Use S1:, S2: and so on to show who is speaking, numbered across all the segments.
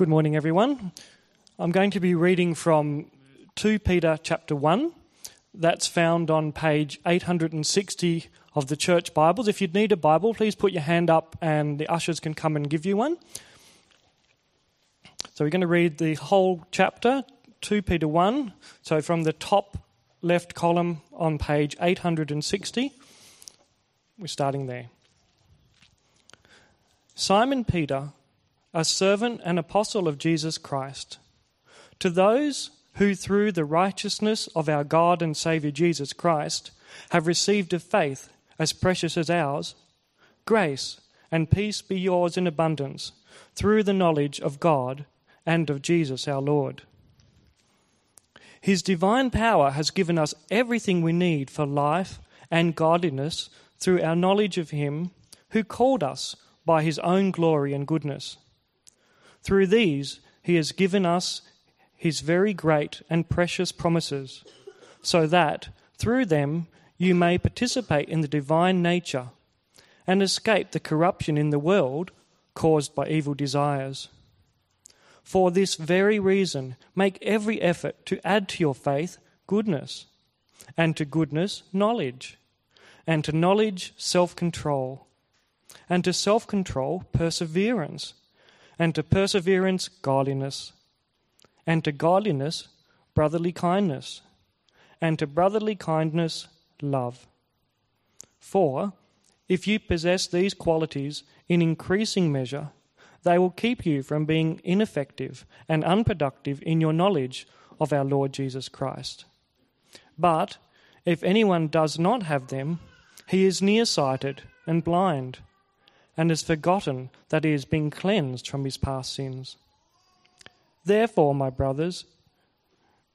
S1: Good morning, everyone. I'm going to be reading from 2 Peter chapter 1. That's found on page 860 of the church Bibles. If you'd need a Bible, please put your hand up and the ushers can come and give you one. So we're going to read the whole chapter, 2 Peter 1. So from the top left column on page 860, we're starting there. Simon Peter, a servant and apostle of Jesus Christ, to those who, through the righteousness of our God and Saviour Jesus Christ, have received a faith as precious as ours, grace and peace be yours in abundance through the knowledge of God and of Jesus our Lord. His divine power has given us everything we need for life and godliness through our knowledge of Him who called us by His own glory and goodness. Through these, He has given us his very great and precious promises, so that through them you may participate in the divine nature and escape the corruption in the world caused by evil desires. For this very reason, make every effort to add to your faith goodness, and to goodness, knowledge, and to knowledge, self control, and to self control, perseverance, and to perseverance, godliness and to godliness, brotherly kindness, and to brotherly kindness, love. For if you possess these qualities in increasing measure, they will keep you from being ineffective and unproductive in your knowledge of our Lord Jesus Christ. But if anyone does not have them, he is nearsighted and blind, and has forgotten that he has been cleansed from his past sins. Therefore, my brothers,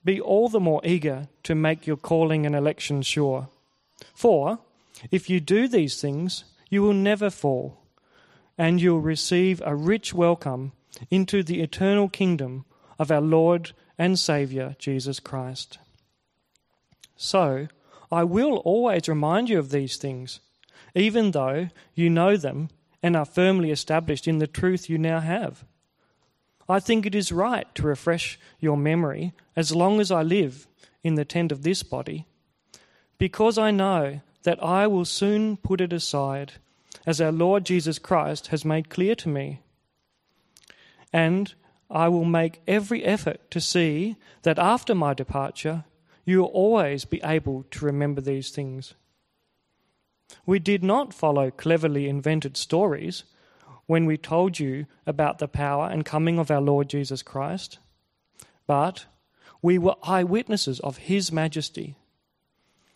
S1: be all the more eager to make your calling and election sure. For if you do these things, you will never fall, and you'll receive a rich welcome into the eternal kingdom of our Lord and Saviour, Jesus Christ. So, I will always remind you of these things, even though you know them and are firmly established in the truth you now have. I think it is right to refresh your memory as long as I live in the tent of this body, because I know that I will soon put it aside, as our Lord Jesus Christ has made clear to me. And I will make every effort to see that after my departure, you will always be able to remember these things. We did not follow cleverly invented stories when we told you about the power and coming of our Lord Jesus Christ, but we were eyewitnesses of his majesty.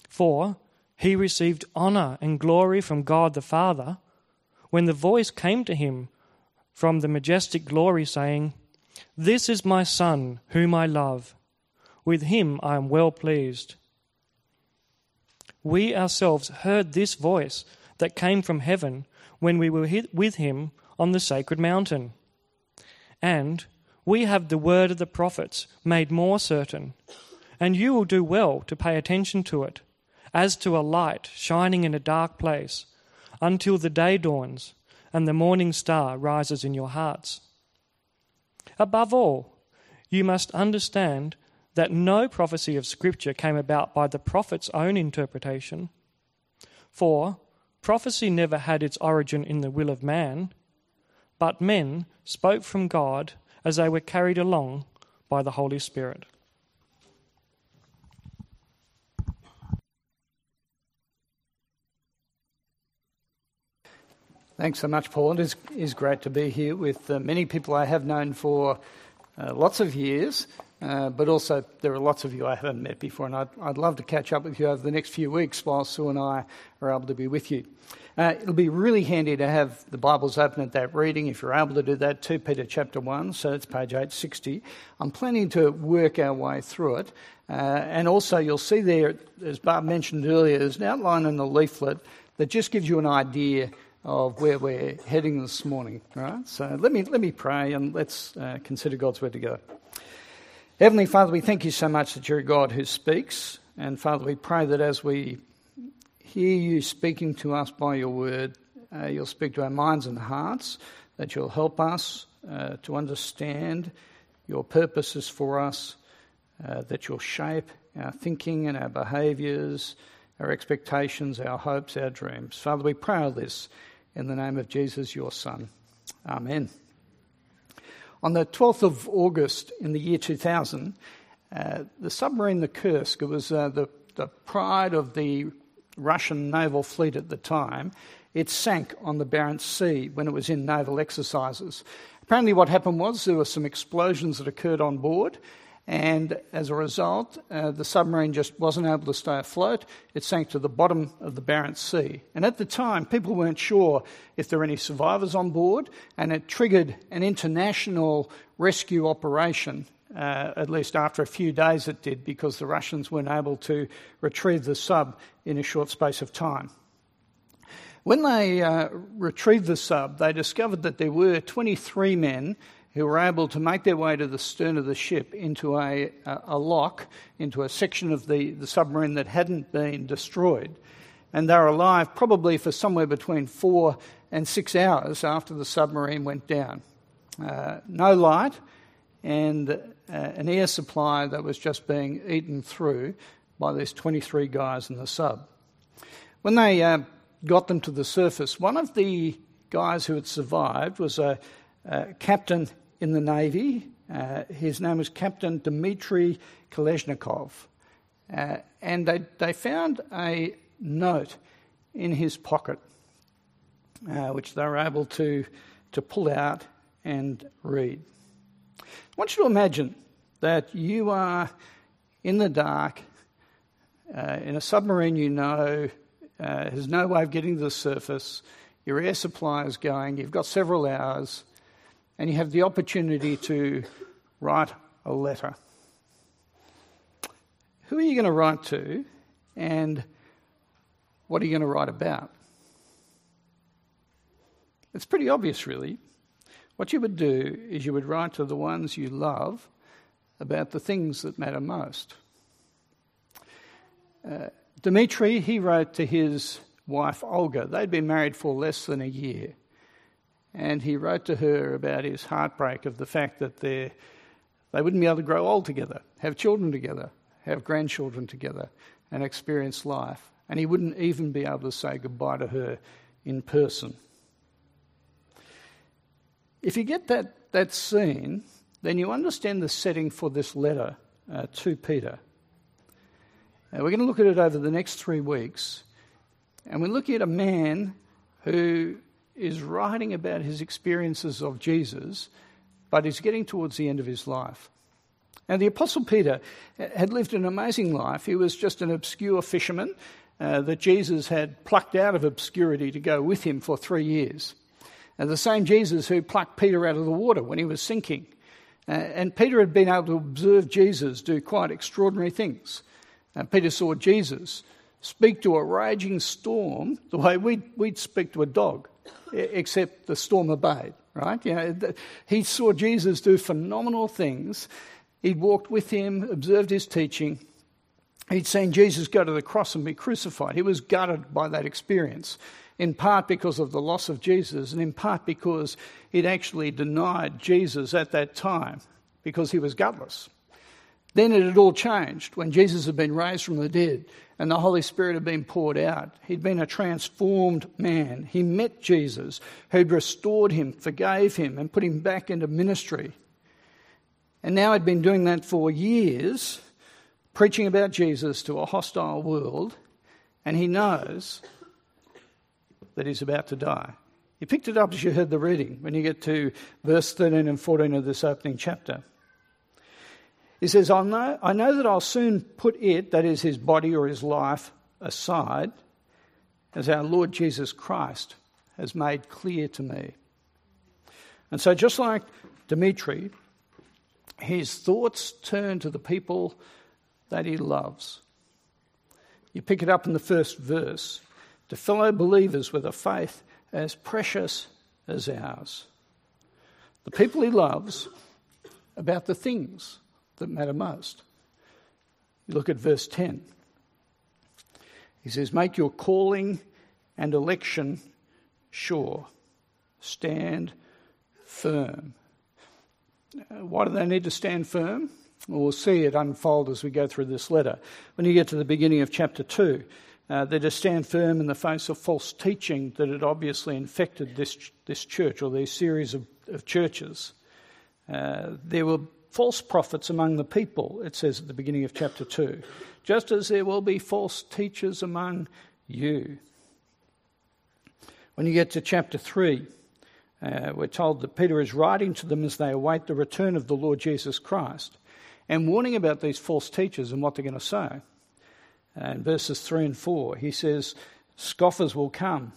S1: For he received honor and glory from God the Father when the voice came to him from the majestic glory, saying, This is my Son, whom I love. With him I am well pleased. We ourselves heard this voice that came from heaven when we were with him on the sacred mountain. And we have the word of the prophets made more certain, and you will do well to pay attention to it, as to a light shining in a dark place, until the day dawns and the morning star rises in your hearts. Above all, you must understand that no prophecy of Scripture came about by the prophet's own interpretation. For prophecy never had its origin in the will of man, but men spoke from God as they were carried along by the Holy Spirit.
S2: Thanks so much, Paul. It is, is great to be here with uh, many people I have known for uh, lots of years, uh, but also there are lots of you I haven't met before, and I'd, I'd love to catch up with you over the next few weeks while Sue and I are able to be with you. Uh, it'll be really handy to have the Bibles open at that reading if you're able to do that. 2 Peter chapter 1, so it's page 860. I'm planning to work our way through it. Uh, and also, you'll see there, as Barb mentioned earlier, there's an outline in the leaflet that just gives you an idea of where we're heading this morning. Right? So let me, let me pray and let's uh, consider God's word together. Heavenly Father, we thank you so much that you're a God who speaks. And Father, we pray that as we hear you speaking to us by your word. Uh, you'll speak to our minds and hearts, that you'll help us uh, to understand your purposes for us, uh, that you'll shape our thinking and our behaviours, our expectations, our hopes, our dreams. Father, we pray all this in the name of Jesus, your Son. Amen. On the 12th of August in the year 2000, uh, the submarine, the Kursk, it was uh, the, the pride of the Russian naval fleet at the time, it sank on the Barents Sea when it was in naval exercises. Apparently, what happened was there were some explosions that occurred on board, and as a result, uh, the submarine just wasn't able to stay afloat. It sank to the bottom of the Barents Sea. And at the time, people weren't sure if there were any survivors on board, and it triggered an international rescue operation. Uh, at least after a few days, it did, because the Russians weren't able to retrieve the sub in a short space of time. When they uh, retrieved the sub, they discovered that there were 23 men who were able to make their way to the stern of the ship into a, a lock, into a section of the, the submarine that hadn't been destroyed. And they were alive probably for somewhere between four and six hours after the submarine went down. Uh, no light, and uh, an air supply that was just being eaten through by these 23 guys in the sub. When they uh, got them to the surface, one of the guys who had survived was a, a captain in the Navy. Uh, his name was Captain Dmitry Kolesnikov. Uh, and they, they found a note in his pocket, uh, which they were able to, to pull out and read. I want you to imagine that you are in the dark, uh, in a submarine you know, uh, has no way of getting to the surface, your air supply is going, you've got several hours, and you have the opportunity to write a letter. Who are you going to write to, and what are you going to write about? It's pretty obvious, really. What you would do is you would write to the ones you love about the things that matter most. Uh, Dmitri, he wrote to his wife Olga. They'd been married for less than a year. And he wrote to her about his heartbreak of the fact that they wouldn't be able to grow old together, have children together, have grandchildren together, and experience life. And he wouldn't even be able to say goodbye to her in person. If you get that, that scene, then you understand the setting for this letter uh, to Peter. Now, we're going to look at it over the next three weeks, and we're looking at a man who is writing about his experiences of Jesus, but he's getting towards the end of his life. And the Apostle Peter had lived an amazing life. He was just an obscure fisherman uh, that Jesus had plucked out of obscurity to go with him for three years. And the same Jesus who plucked Peter out of the water when he was sinking. Uh, and Peter had been able to observe Jesus do quite extraordinary things. And Peter saw Jesus speak to a raging storm the way we'd, we'd speak to a dog except the storm obeyed, right? You know, he saw Jesus do phenomenal things. He'd walked with him, observed his teaching. He'd seen Jesus go to the cross and be crucified. He was gutted by that experience, in part because of the loss of Jesus, and in part because he'd actually denied Jesus at that time because he was gutless. Then it had all changed when Jesus had been raised from the dead and the Holy Spirit had been poured out. He'd been a transformed man. He met Jesus, who'd restored him, forgave him, and put him back into ministry. And now he'd been doing that for years, preaching about Jesus to a hostile world, and he knows that he's about to die. You picked it up as you heard the reading when you get to verse 13 and 14 of this opening chapter. He says, I know, I know that I'll soon put it, that is his body or his life, aside, as our Lord Jesus Christ has made clear to me. And so, just like Dmitri, his thoughts turn to the people that he loves. You pick it up in the first verse to fellow believers with a faith as precious as ours. The people he loves about the things that matter most. You look at verse 10. He says, Make your calling and election sure. Stand firm. Uh, why do they need to stand firm? Well, we'll see it unfold as we go through this letter. When you get to the beginning of chapter 2, uh, they're to stand firm in the face of false teaching that had obviously infected this, this church or these series of, of churches. Uh, there were false prophets among the people, it says at the beginning of chapter 2, just as there will be false teachers among you. When you get to chapter 3, uh, we're told that Peter is writing to them as they await the return of the Lord Jesus Christ and warning about these false teachers and what they're going to say. And verses 3 and 4, he says, Scoffers will come,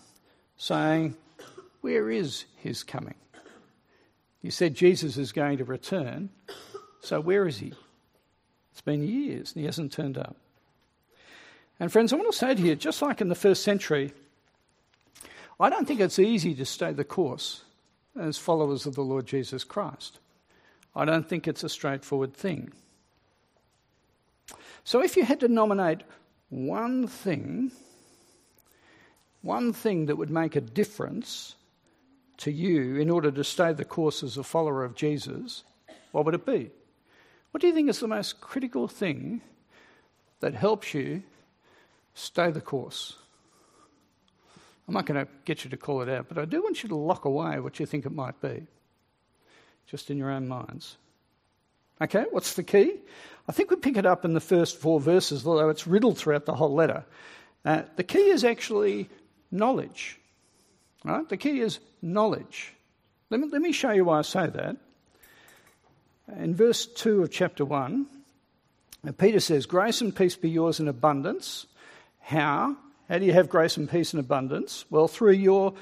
S2: saying, Where is his coming? You said Jesus is going to return, so where is he? It's been years and he hasn't turned up. And friends, I want to say to you, just like in the first century, I don't think it's easy to stay the course as followers of the Lord Jesus Christ. I don't think it's a straightforward thing. So if you had to nominate one thing, one thing that would make a difference to you in order to stay the course as a follower of Jesus, what would it be? What do you think is the most critical thing that helps you stay the course? I'm not going to get you to call it out, but I do want you to lock away what you think it might be, just in your own minds. Okay, what's the key? I think we pick it up in the first four verses, although it's riddled throughout the whole letter. Uh, the key is actually knowledge. Right? The key is knowledge. Let me, let me show you why I say that. In verse 2 of chapter 1, uh, Peter says, Grace and peace be yours in abundance. How? How do you have grace and peace in abundance? Well, through your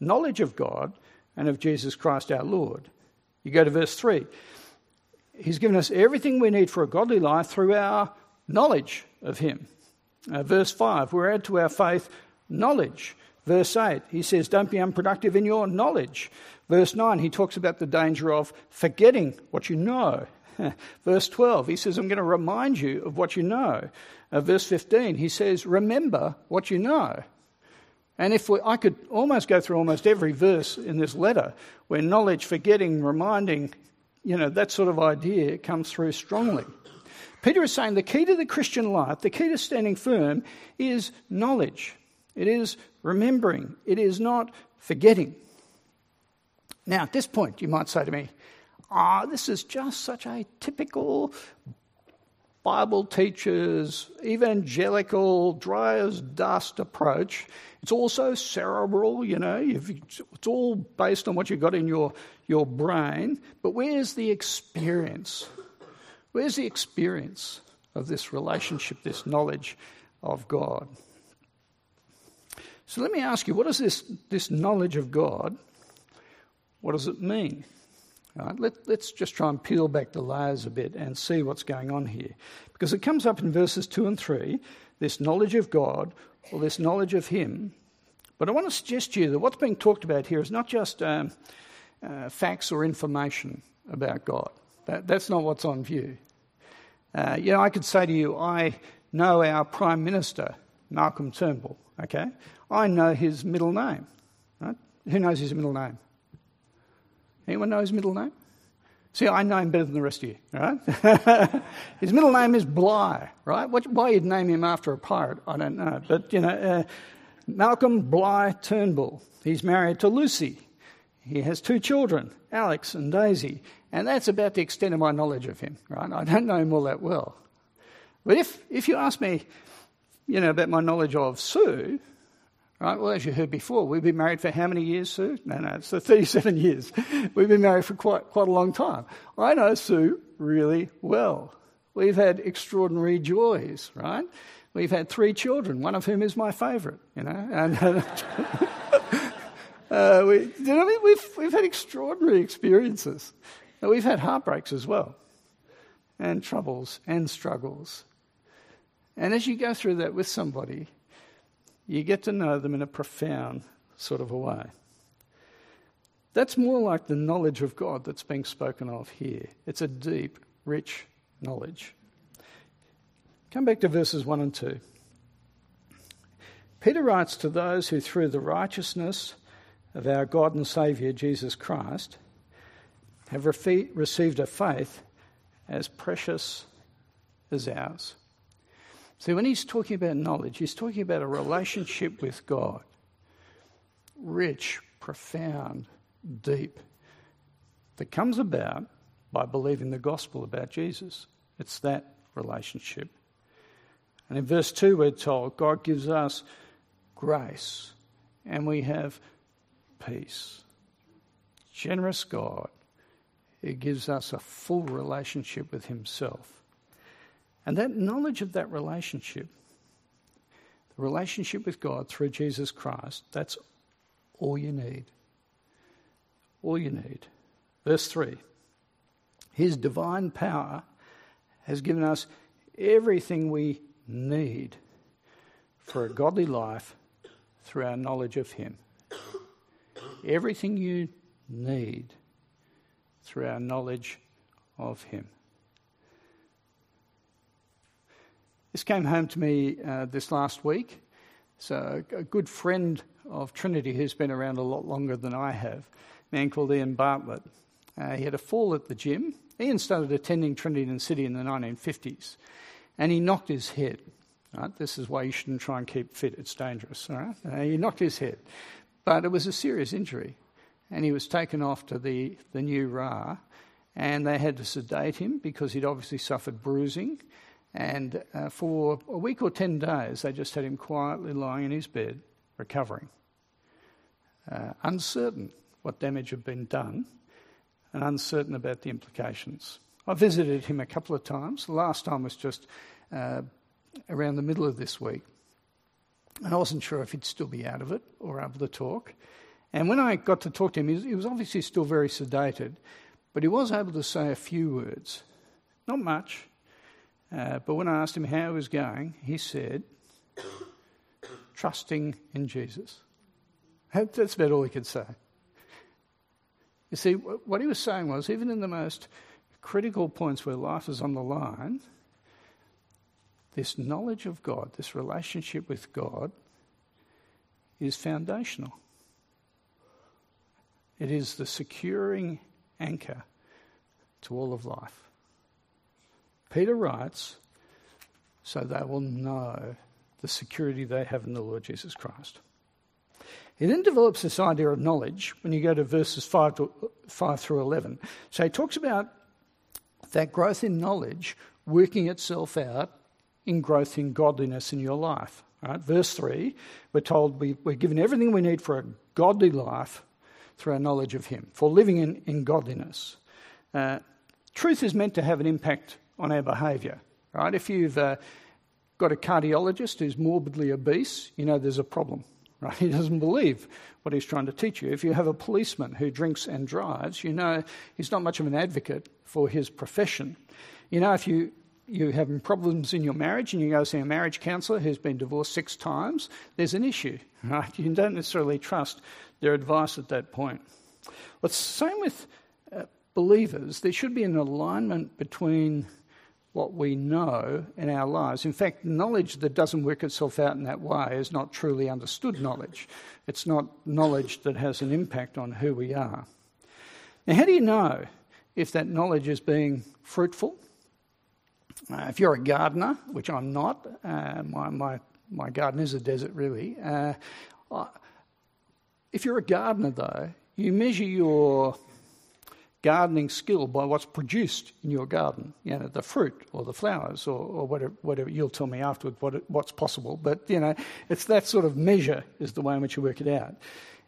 S2: knowledge of God and of Jesus Christ our Lord. You go to verse 3. He's given us everything we need for a godly life through our knowledge of Him. Uh, verse 5, we're added to our faith knowledge. Verse 8, he says, Don't be unproductive in your knowledge. Verse 9, he talks about the danger of forgetting what you know. verse 12, he says, I'm going to remind you of what you know. Uh, verse 15, he says, Remember what you know. And if we, I could almost go through almost every verse in this letter where knowledge, forgetting, reminding, you know, that sort of idea comes through strongly. Peter is saying the key to the Christian life, the key to standing firm, is knowledge. It is remembering. It is not forgetting. Now, at this point, you might say to me, ah, oh, this is just such a typical Bible teacher's evangelical, dry as dust approach. It's also cerebral, you know, it's all based on what you've got in your, your brain. But where's the experience? Where's the experience of this relationship, this knowledge of God? So let me ask you, what is this, this knowledge of God? What does it mean? Let, us just try and peel back the layers a bit and see what's going on here. Because it comes up in verses 2 and 3 this knowledge of God or this knowledge of Him. But I want to suggest to you that what's being talked about here is not just um, uh, facts or information about God. That, that's not what's on view. Uh, you know, I could say to you, I know our Prime Minister, Malcolm Turnbull, okay? I know his middle name. Right? Who knows his middle name? Anyone know his middle name? See, I know him better than the rest of you, right? his middle name is Bligh, right? What, why you'd name him after a pirate, I don't know. But, you know, uh, Malcolm Bligh Turnbull. He's married to Lucy. He has two children, Alex and Daisy. And that's about the extent of my knowledge of him, right? I don't know him all that well. But if, if you ask me, you know, about my knowledge of Sue, Right? Well, as you heard before, we've been married for how many years, Sue? No, no, it's 37 years. We've been married for quite, quite a long time. I know Sue really well. We've had extraordinary joys, right? We've had three children, one of whom is my favourite, you know. And, uh, we, you know, we've, we've had extraordinary experiences. we've had heartbreaks as well, and troubles and struggles. And as you go through that with somebody, you get to know them in a profound sort of a way. That's more like the knowledge of God that's being spoken of here. It's a deep, rich knowledge. Come back to verses 1 and 2. Peter writes to those who, through the righteousness of our God and Saviour Jesus Christ, have received a faith as precious as ours. See, when he's talking about knowledge, he's talking about a relationship with God rich, profound, deep, that comes about by believing the gospel about Jesus. It's that relationship. And in verse 2, we're told God gives us grace and we have peace. Generous God, who gives us a full relationship with Himself. And that knowledge of that relationship, the relationship with God through Jesus Christ, that's all you need. All you need. Verse 3 His divine power has given us everything we need for a godly life through our knowledge of Him. Everything you need through our knowledge of Him. This came home to me uh, this last week. So, a good friend of Trinity who's been around a lot longer than I have, a man called Ian Bartlett. Uh, he had a fall at the gym. Ian started attending Trinity in City in the 1950s, and he knocked his head. Right? This is why you shouldn't try and keep fit, it's dangerous. Right? Uh, he knocked his head. But it was a serious injury, and he was taken off to the, the new RA, and they had to sedate him because he'd obviously suffered bruising and uh, for a week or 10 days, they just had him quietly lying in his bed, recovering. Uh, uncertain what damage had been done and uncertain about the implications. I visited him a couple of times. The last time was just uh, around the middle of this week. And I wasn't sure if he'd still be out of it or able to talk. And when I got to talk to him, he was obviously still very sedated, but he was able to say a few words. Not much, uh, but when I asked him how he was going, he said, trusting in Jesus. That's about all he could say. You see, what he was saying was, even in the most critical points where life is on the line, this knowledge of God, this relationship with God, is foundational. It is the securing anchor to all of life. Peter writes, so they will know the security they have in the Lord Jesus Christ. He then develops this idea of knowledge when you go to verses 5, to, 5 through 11. So he talks about that growth in knowledge working itself out in growth in godliness in your life. Right? Verse 3, we're told we, are given everything we need for a godly life through our knowledge of Him, for living in, in godliness. Uh, truth is meant to have an impact on our behaviour. Right? If you've uh, got a cardiologist who's morbidly obese, you know there's a problem. Right? He doesn't believe what he's trying to teach you. If you have a policeman who drinks and drives, you know he's not much of an advocate for his profession. You know, if you you're having problems in your marriage and you go see a marriage counsellor who's been divorced six times, there's an issue, right? You don't necessarily trust their advice at that point. Well, it's the same with uh, believers. There should be an alignment between what we know in our lives. In fact, knowledge that doesn't work itself out in that way is not truly understood knowledge. It's not knowledge that has an impact on who we are. Now, how do you know if that knowledge is being fruitful? Uh, if you're a gardener, which I'm not, uh, my, my, my garden is a desert really. Uh, if you're a gardener, though, you measure your gardening skill by what's produced in your garden, you know, the fruit or the flowers or, or whatever, whatever. You'll tell me afterward what it, what's possible, but, you know, it's that sort of measure is the way in which you work it out.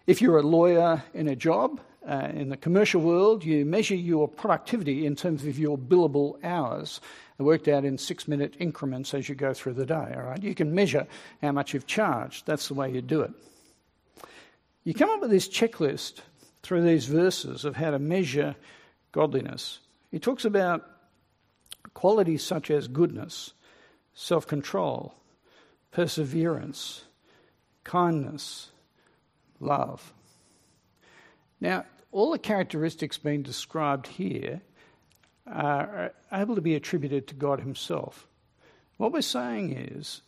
S2: If you're a lawyer in a job, uh, in the commercial world, you measure your productivity in terms of your billable hours, worked out in six minute increments as you go through the day, all right? You can measure how much you've charged. That's the way you do it. You come up with this checklist through these verses of how to measure godliness. He talks about qualities such as goodness, self control, perseverance, kindness, love. Now, all the characteristics being described here are able to be attributed to God Himself. What we're saying is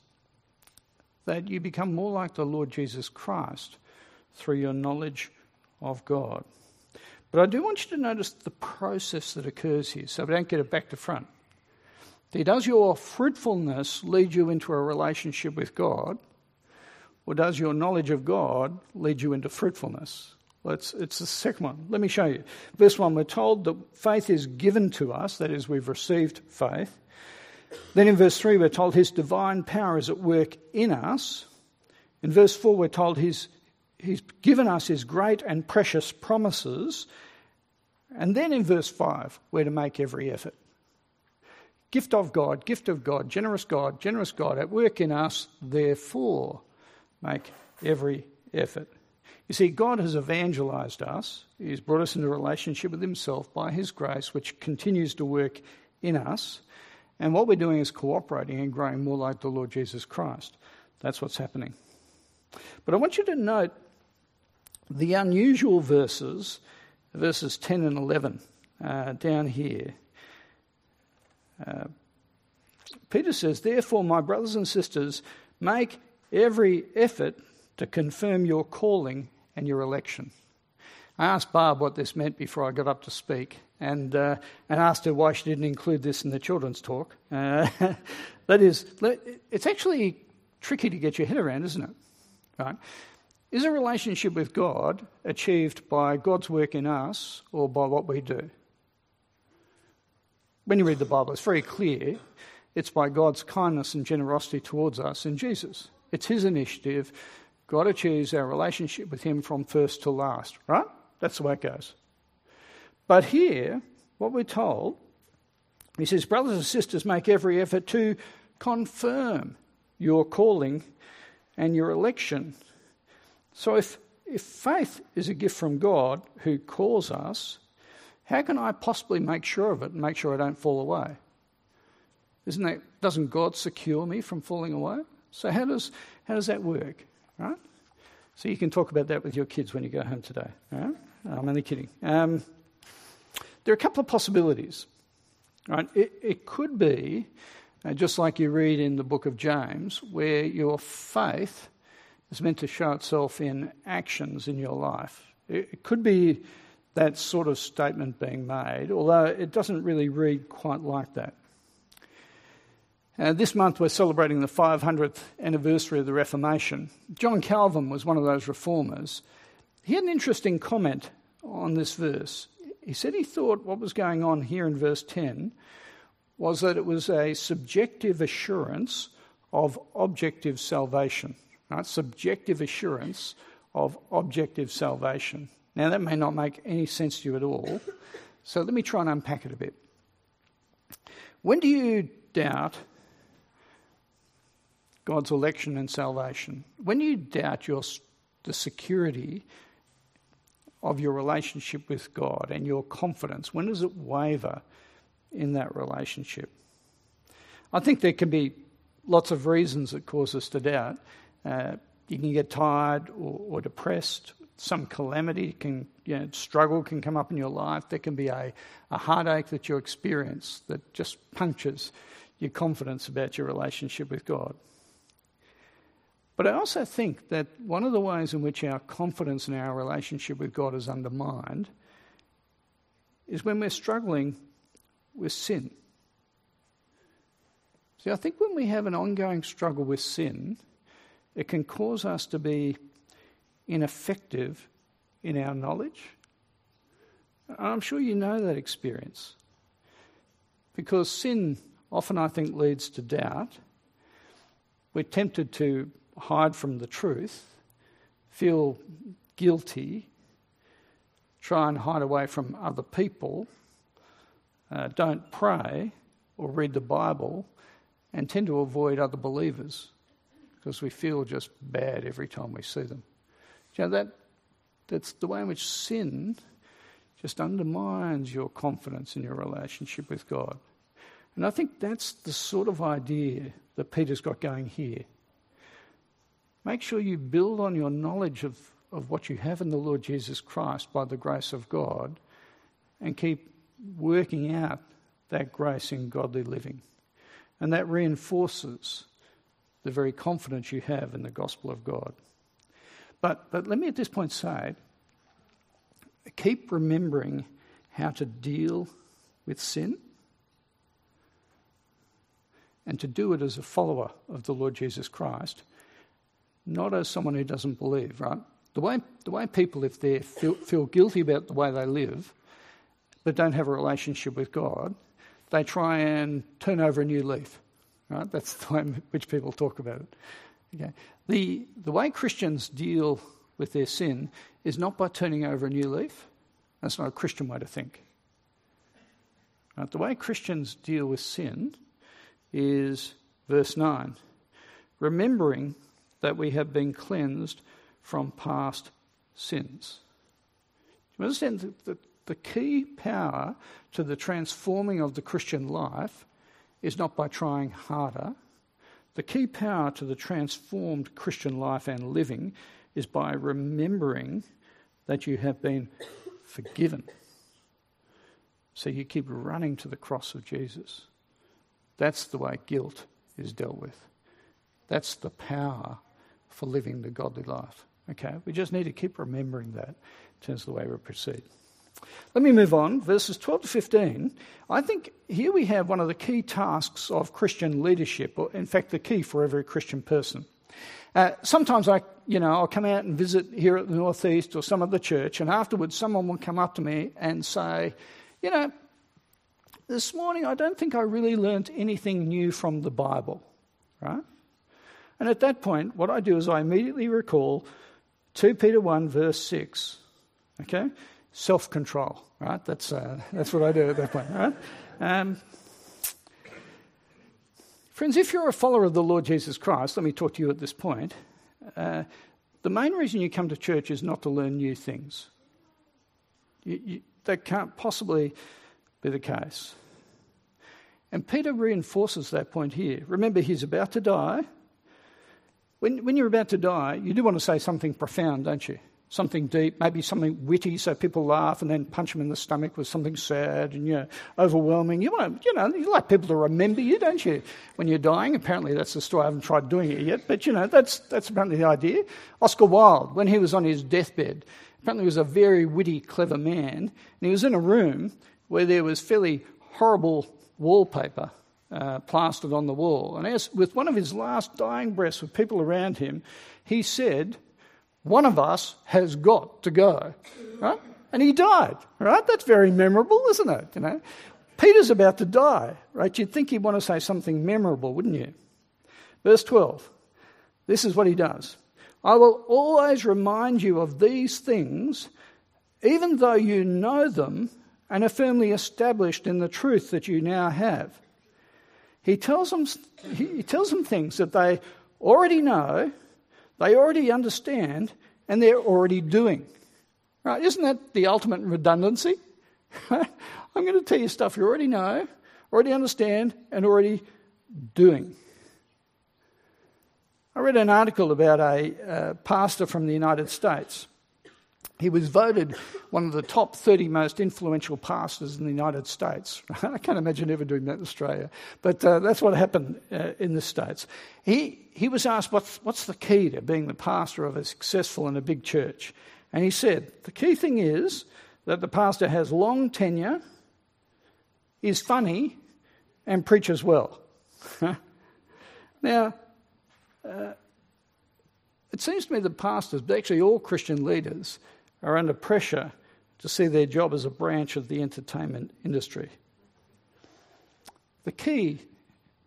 S2: that you become more like the Lord Jesus Christ through your knowledge of God. But I do want you to notice the process that occurs here so we don't get it back to front. Does your fruitfulness lead you into a relationship with God? Or does your knowledge of God lead you into fruitfulness? It's, the second one. Let me show you. Verse 1, we're told that faith is given to us, that is, we've received faith. Then in verse 3, we're told his divine power is at work in us. In verse 4, we're told he's, he's given us his great and precious promises. And then in verse 5, we're to make every effort. Gift of God, gift of God, generous God, generous God at work in us, therefore make every effort. You see, God has evangelized us. He's brought us into relationship with Himself by His grace, which continues to work in us. And what we're doing is cooperating and growing more like the Lord Jesus Christ. That's what's happening. But I want you to note the unusual verses, verses 10 and 11, uh, down here. Uh, Peter says, Therefore, my brothers and sisters, make every effort to confirm your calling and your election. I asked Barb what this meant before I got up to speak, and, uh, and asked her why she didn't include this in the children's talk. Uh, that is, it's actually tricky to get your head around, isn't it? Right? Is a relationship with God achieved by God's work in us or by what we do? When you read the Bible, it's very clear it's by God's kindness and generosity towards us in Jesus. It's His initiative. God achieves our relationship with Him from first to last, right? That's the way it goes. But here, what we're told, he says, Brothers and sisters, make every effort to confirm your calling and your election. So if, if faith is a gift from God who calls us, how can I possibly make sure of it and make sure I don't fall away? Isn't that, doesn't God secure me from falling away? So how does, how does that work? Right? So you can talk about that with your kids when you go home today. Right? I'm only kidding. Um, there are a couple of possibilities. Right? It, it could be, uh, just like you read in the book of James, where your faith is meant to show itself in actions in your life. It, could be that sort of statement being made, although it doesn't really read quite like that. Uh, this month we're celebrating the 500th anniversary of the Reformation. John Calvin was one of those reformers. He had an interesting comment on this verse. He said he thought what was going on here in verse 10 was that it was a subjective assurance of objective salvation. Right? Subjective assurance of objective salvation. Now, that may not make any sense to you at all, so let me try and unpack it a bit. When do you doubt God's election and salvation? When you doubt your, the security of your relationship with God and your confidence, when does it waver in that relationship? I think there can be lots of reasons that cause us to doubt. Uh, you can get tired or, or depressed some calamity can, you know, struggle can come up in your life. There can be a, a heartache that you experience that just punctures your confidence about your relationship with God. But I also think that one of the ways in which our confidence in our relationship with God is undermined is when we're struggling with sin. See, I think when we have an ongoing struggle with sin, it can cause us to be ineffective in our knowledge. I'm sure you know that experience. Because sin often, I think, leads to doubt. We're tempted to hide from the truth, feel guilty, try and hide away from other people, uh, don't pray or read the Bible, and tend to avoid other believers because we feel just bad every time we see them. You know, that, that's the way in which sin just undermines your confidence in your relationship with God. And I think that's the sort of idea that Peter's got going here. Make sure you build on your knowledge of, of what you have in the Lord Jesus Christ by the grace of God and keep working out that grace in godly living. And that reinforces the very confidence you have in the gospel of God. But, but let me at this point say keep remembering how to deal with sin and to do it as a follower of the Lord Jesus Christ, not as someone who doesn't believe, right? The way, the way people, if they feel, feel guilty about the way they live, but don't have a relationship with God, they try and turn over a new leaf. Right? That's the way in which people talk about it. Okay. The, the way Christians deal with their sin is not by turning over a new leaf. That's not a Christian way to think. Right? The way Christians deal with sin is verse 9 remembering that we have been cleansed from past sins. Do you understand that the, the key power to the transforming of the Christian life is not by trying harder. The key power to the transformed Christian life and living is by remembering that you have been forgiven. So you keep running to the cross of Jesus. That's the way guilt is dealt with. That's the power for living the godly life. Okay, we just need to keep remembering that in terms of the way we proceed. Let me move on. Verses 12 to 15. I think here we have one of the key tasks of Christian leadership, or in fact, the key for every Christian person. Uh, sometimes I, you know, I'll come out and visit here at the Northeast or some other church, and afterwards someone will come up to me and say, you know, this morning I don't think I really learnt anything new from the Bible, right? And at that point, what I do is I immediately recall 2 Peter 1, verse 6. Okay? Self control, right? That's, uh, that's what I do at that point, right? Um, friends, if you're a follower of the Lord Jesus Christ, let me talk to you at this point. Uh, the main reason you come to church is not to learn new things. You, you, that can't possibly be the case. And Peter reinforces that point here. Remember, he's about to die. When, when you're about to die, you do want to say something profound, don't you? Something deep, maybe something witty so people laugh and then punch them in the stomach with something sad and, you know, overwhelming. You want to, you know, you like people to remember you, don't you, when you're dying? Apparently that's the story. I haven't tried doing it yet, but, you know, that's, that's apparently the idea. Oscar Wilde, when he was on his deathbed, apparently was a very witty, clever man, and he was in a room where there was fairly horrible wallpaper uh, plastered on the wall. And as with one of his last dying breaths with people around him, he said, one of us has got to go, right? And he died, right? That's very memorable, isn't it? You know, Peter's about to die, right? You'd think he'd want to say something memorable, wouldn't you? Verse 12. This is what he does. I will always remind you of these things, even though you know them and are firmly established in the truth that you now have. He tells them, he tells them things that they already know they already understand and they're already doing. Right? Isn't that the ultimate redundancy? I'm going to tell you stuff you already know, already understand, and already doing. I read an article about a uh, pastor from the United States he was voted one of the top 30 most influential pastors in the United States. I can't imagine ever doing that in Australia, but uh, that's what happened uh, in the States. He, he was asked, what's, what's the key to being the pastor of a successful and a big church? And he said, The key thing is that the pastor has long tenure, is funny, and preaches well. now, uh, it seems to me that pastors, but actually all Christian leaders, are under pressure to see their job as a branch of the entertainment industry. The key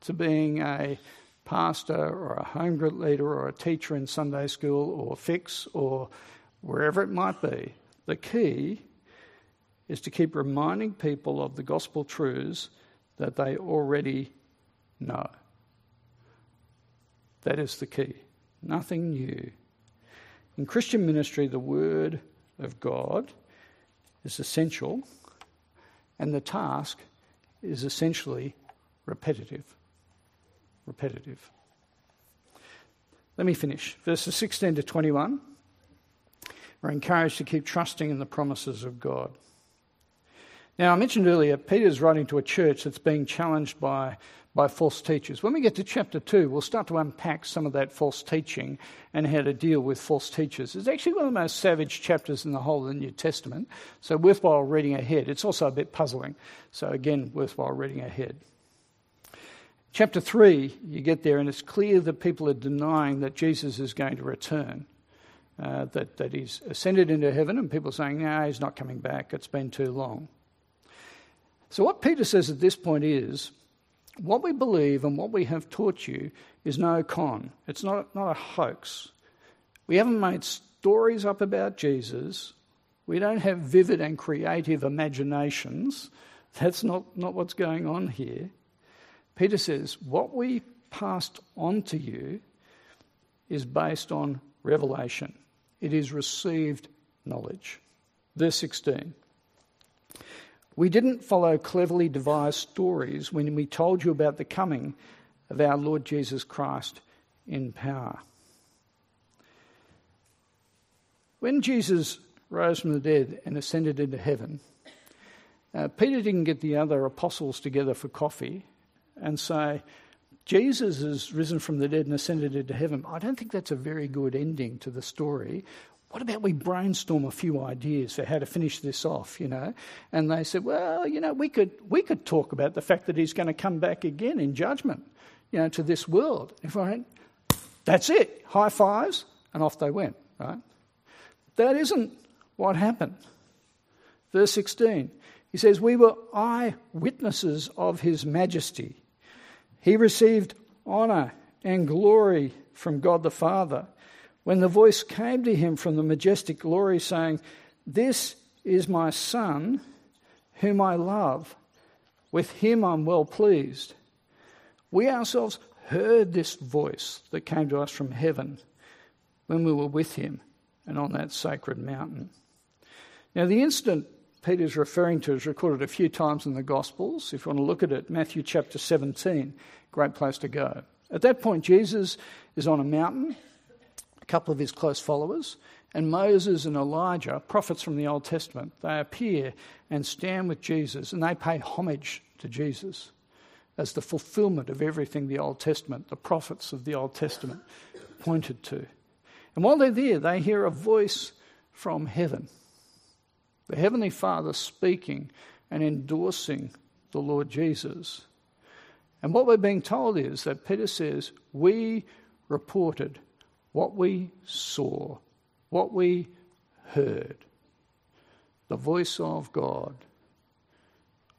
S2: to being a pastor or a home group leader or a teacher in Sunday school or fix or wherever it might be, the key is to keep reminding people of the gospel truths that they already know. That is the key. Nothing new. In Christian ministry, the word of God is essential, and the task is essentially repetitive. Repetitive. Let me finish. Verses 16 to 21. We're encouraged to keep trusting in the promises of God. Now, I mentioned earlier, Peter's writing to a church that's being challenged by by false teachers. When we get to chapter 2, we'll start to unpack some of that false teaching and how to deal with false teachers. It's actually one of the most savage chapters in the whole of the New Testament, so worthwhile reading ahead. It's also a bit puzzling, so again, worthwhile reading ahead. Chapter 3, you get there, and it's clear that people are denying that Jesus is going to return. Uh, that, that he's ascended into heaven, and people are saying, no, he's not coming back, it's been too long. So, what Peter says at this point is what we believe and what we have taught you is no con. It's not, not a hoax. We haven't made stories up about Jesus. We don't have vivid and creative imaginations. That's not, not what's going on here. Peter says, What we passed on to you is based on revelation, it is received knowledge. Verse 16. We didn't follow cleverly devised stories when we told you about the coming of our Lord Jesus Christ in power. When Jesus rose from the dead and ascended into heaven, uh, Peter didn't get the other apostles together for coffee and say, Jesus has risen from the dead and ascended into heaven. I don't think that's a very good ending to the story what about we brainstorm a few ideas for how to finish this off, you know? And they said, well, you know, we could, we could talk about the fact that he's going to come back again in judgment, you know, to this world. If I went, that's it, high fives, and off they went, right? That isn't what happened. Verse 16, he says, We were eyewitnesses of his majesty. He received honour and glory from God the Father when the voice came to him from the majestic glory, saying, This is my Son, whom I love. With him I'm well pleased. We ourselves heard this voice that came to us from heaven when we were with him and on that sacred mountain. Now, the incident Peter's referring to is recorded a few times in the Gospels. If you want to look at it, Matthew chapter 17, great place to go. At that point, Jesus is on a mountain couple of his close followers, and Moses and Elijah, prophets from the Old Testament, they appear and stand with Jesus and they pay homage to Jesus as the fulfillment of everything the Old Testament, the prophets of the Old Testament, pointed to. And while they're there, they hear a voice from heaven the Heavenly Father speaking and endorsing the Lord Jesus. And what we're being told is that Peter says, We reported what we saw, what we heard, the voice of God.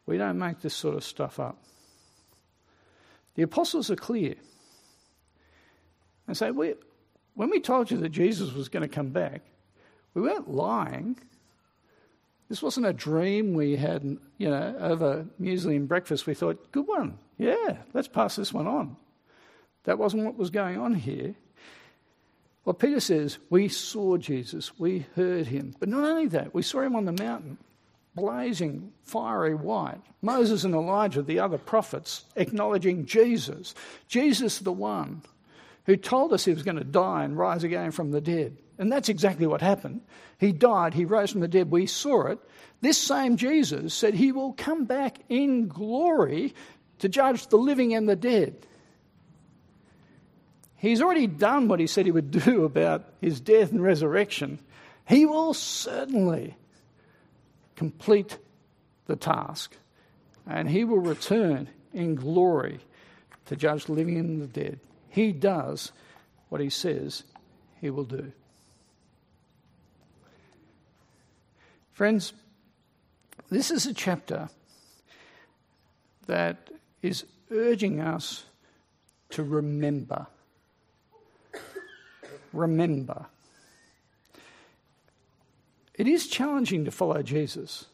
S2: We don't make this sort of stuff up. The apostles are clear and say, we, when we told you that Jesus was going to come back, we weren't lying. This wasn't a dream we had, you know, over muesli and breakfast. We thought, good one, yeah, let's pass this one on. That wasn't what was going on here. Well, Peter says, We saw Jesus, we heard him. But not only that, we saw him on the mountain, blazing, fiery white. Moses and Elijah, the other prophets, acknowledging Jesus. Jesus, the one who told us he was going to die and rise again from the dead. And that's exactly what happened. He died, he rose from the dead, we saw it. This same Jesus said he will come back in glory to judge the living and the dead. He's already done what he said he would do about his death and resurrection. He will certainly complete the task and he will return in glory to judge the living and the dead. He does what he says he will do. Friends, this is a chapter that is urging us to remember remember. It is challenging to follow Jesus.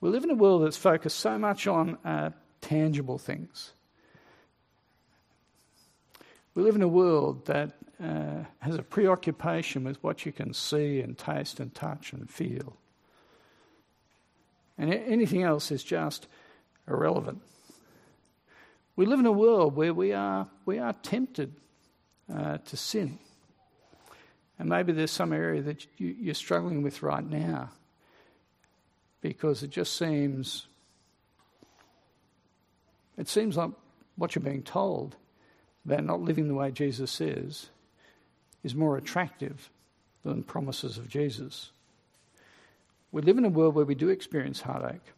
S2: We live in a world that's focused so much on uh, tangible things. We live in a world that uh, has a preoccupation with what you can see and taste and touch and feel. And anything else is just irrelevant. We live in a world where we are, we are tempted uh, to sin. And maybe there's some area that you, you're struggling with right now because it just seems it seems like what you're being told about not living the way Jesus says is more attractive than promises of Jesus. We live in a world where we do experience heartache.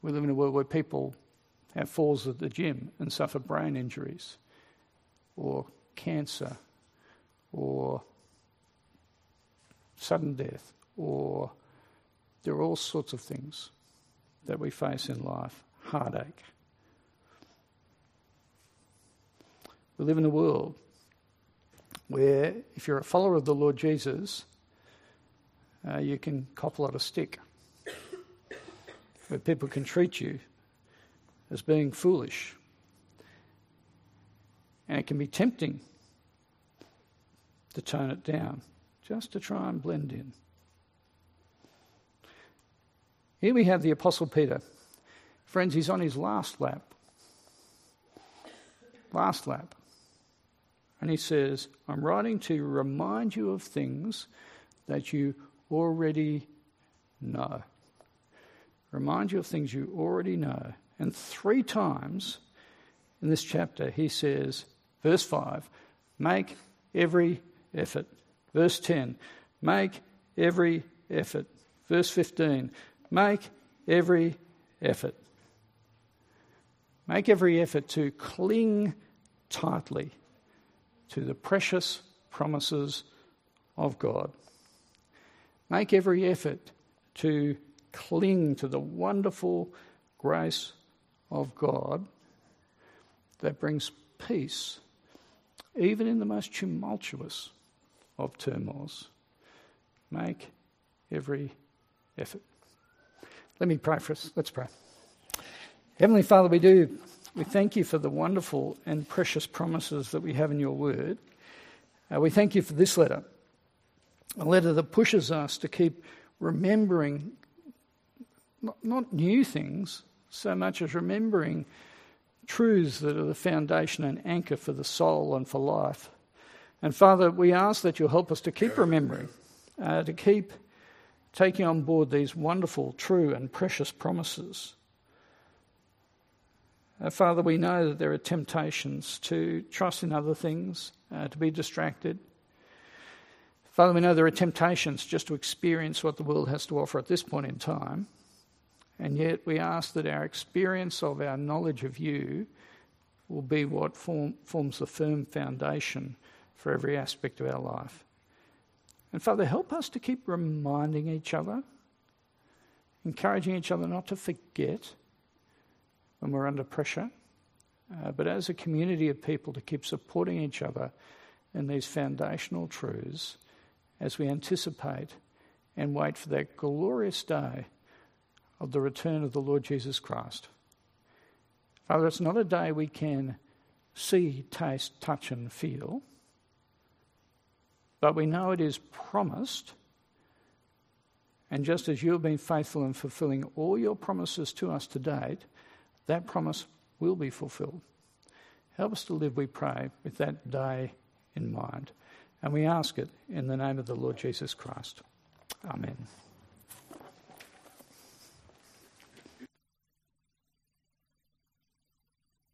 S2: We live in a world where people have falls at the gym and suffer brain injuries or cancer or sudden death or there are all sorts of things that we face in life, heartache. We live in a world where, if you're a follower of the Lord Jesus, uh, you can cop a lot of stick. where people can treat you as being foolish. And it can be tempting to tone it down, just to try and blend in. Here we have the Apostle Peter. Friends, he's on his last lap. Last lap. And he says, I'm writing to remind you of things that you already know. Remind you of things you already know. And three times in this chapter, he says, verse 5, make every effort. Verse 10, make every effort. Verse 15, make every effort. Make every effort to cling tightly to the precious promises of God. Make every effort to cling to the wonderful grace of God that brings peace, even in the most tumultuous of turmoils. Make every effort. Let me pray for us. Let's pray. Heavenly Father, we do we thank you for the wonderful and precious promises that we have in your word. Uh, we thank you for this letter, a letter that pushes us to keep remembering not, not new things so much as remembering truths that are the foundation and anchor for the soul and for life. And Father, we ask that you'll help us to keep remembering, uh, to keep taking on board these wonderful, true, and precious promises. Uh, Father, we know that there are temptations to trust in other things, uh, to be distracted. Father, we know there are temptations just to experience what the world has to offer at this point in time. And yet we ask that our experience of our knowledge of you will be what form, forms the firm foundation for every aspect of our life. And Father, help us to keep reminding each other, encouraging each other not to forget when we're under pressure, uh, but as a community of people to keep supporting each other in these foundational truths as we anticipate and wait for that glorious day of the return of the Lord Jesus Christ. Father, it's not a day we can see, taste, touch, and feel, but we know it is promised. And just as you have been faithful in fulfilling all your promises to us to date, that promise will be fulfilled. Help us to live, we pray, with that day in mind. And we ask it in the name of the Lord Jesus Christ. Amen.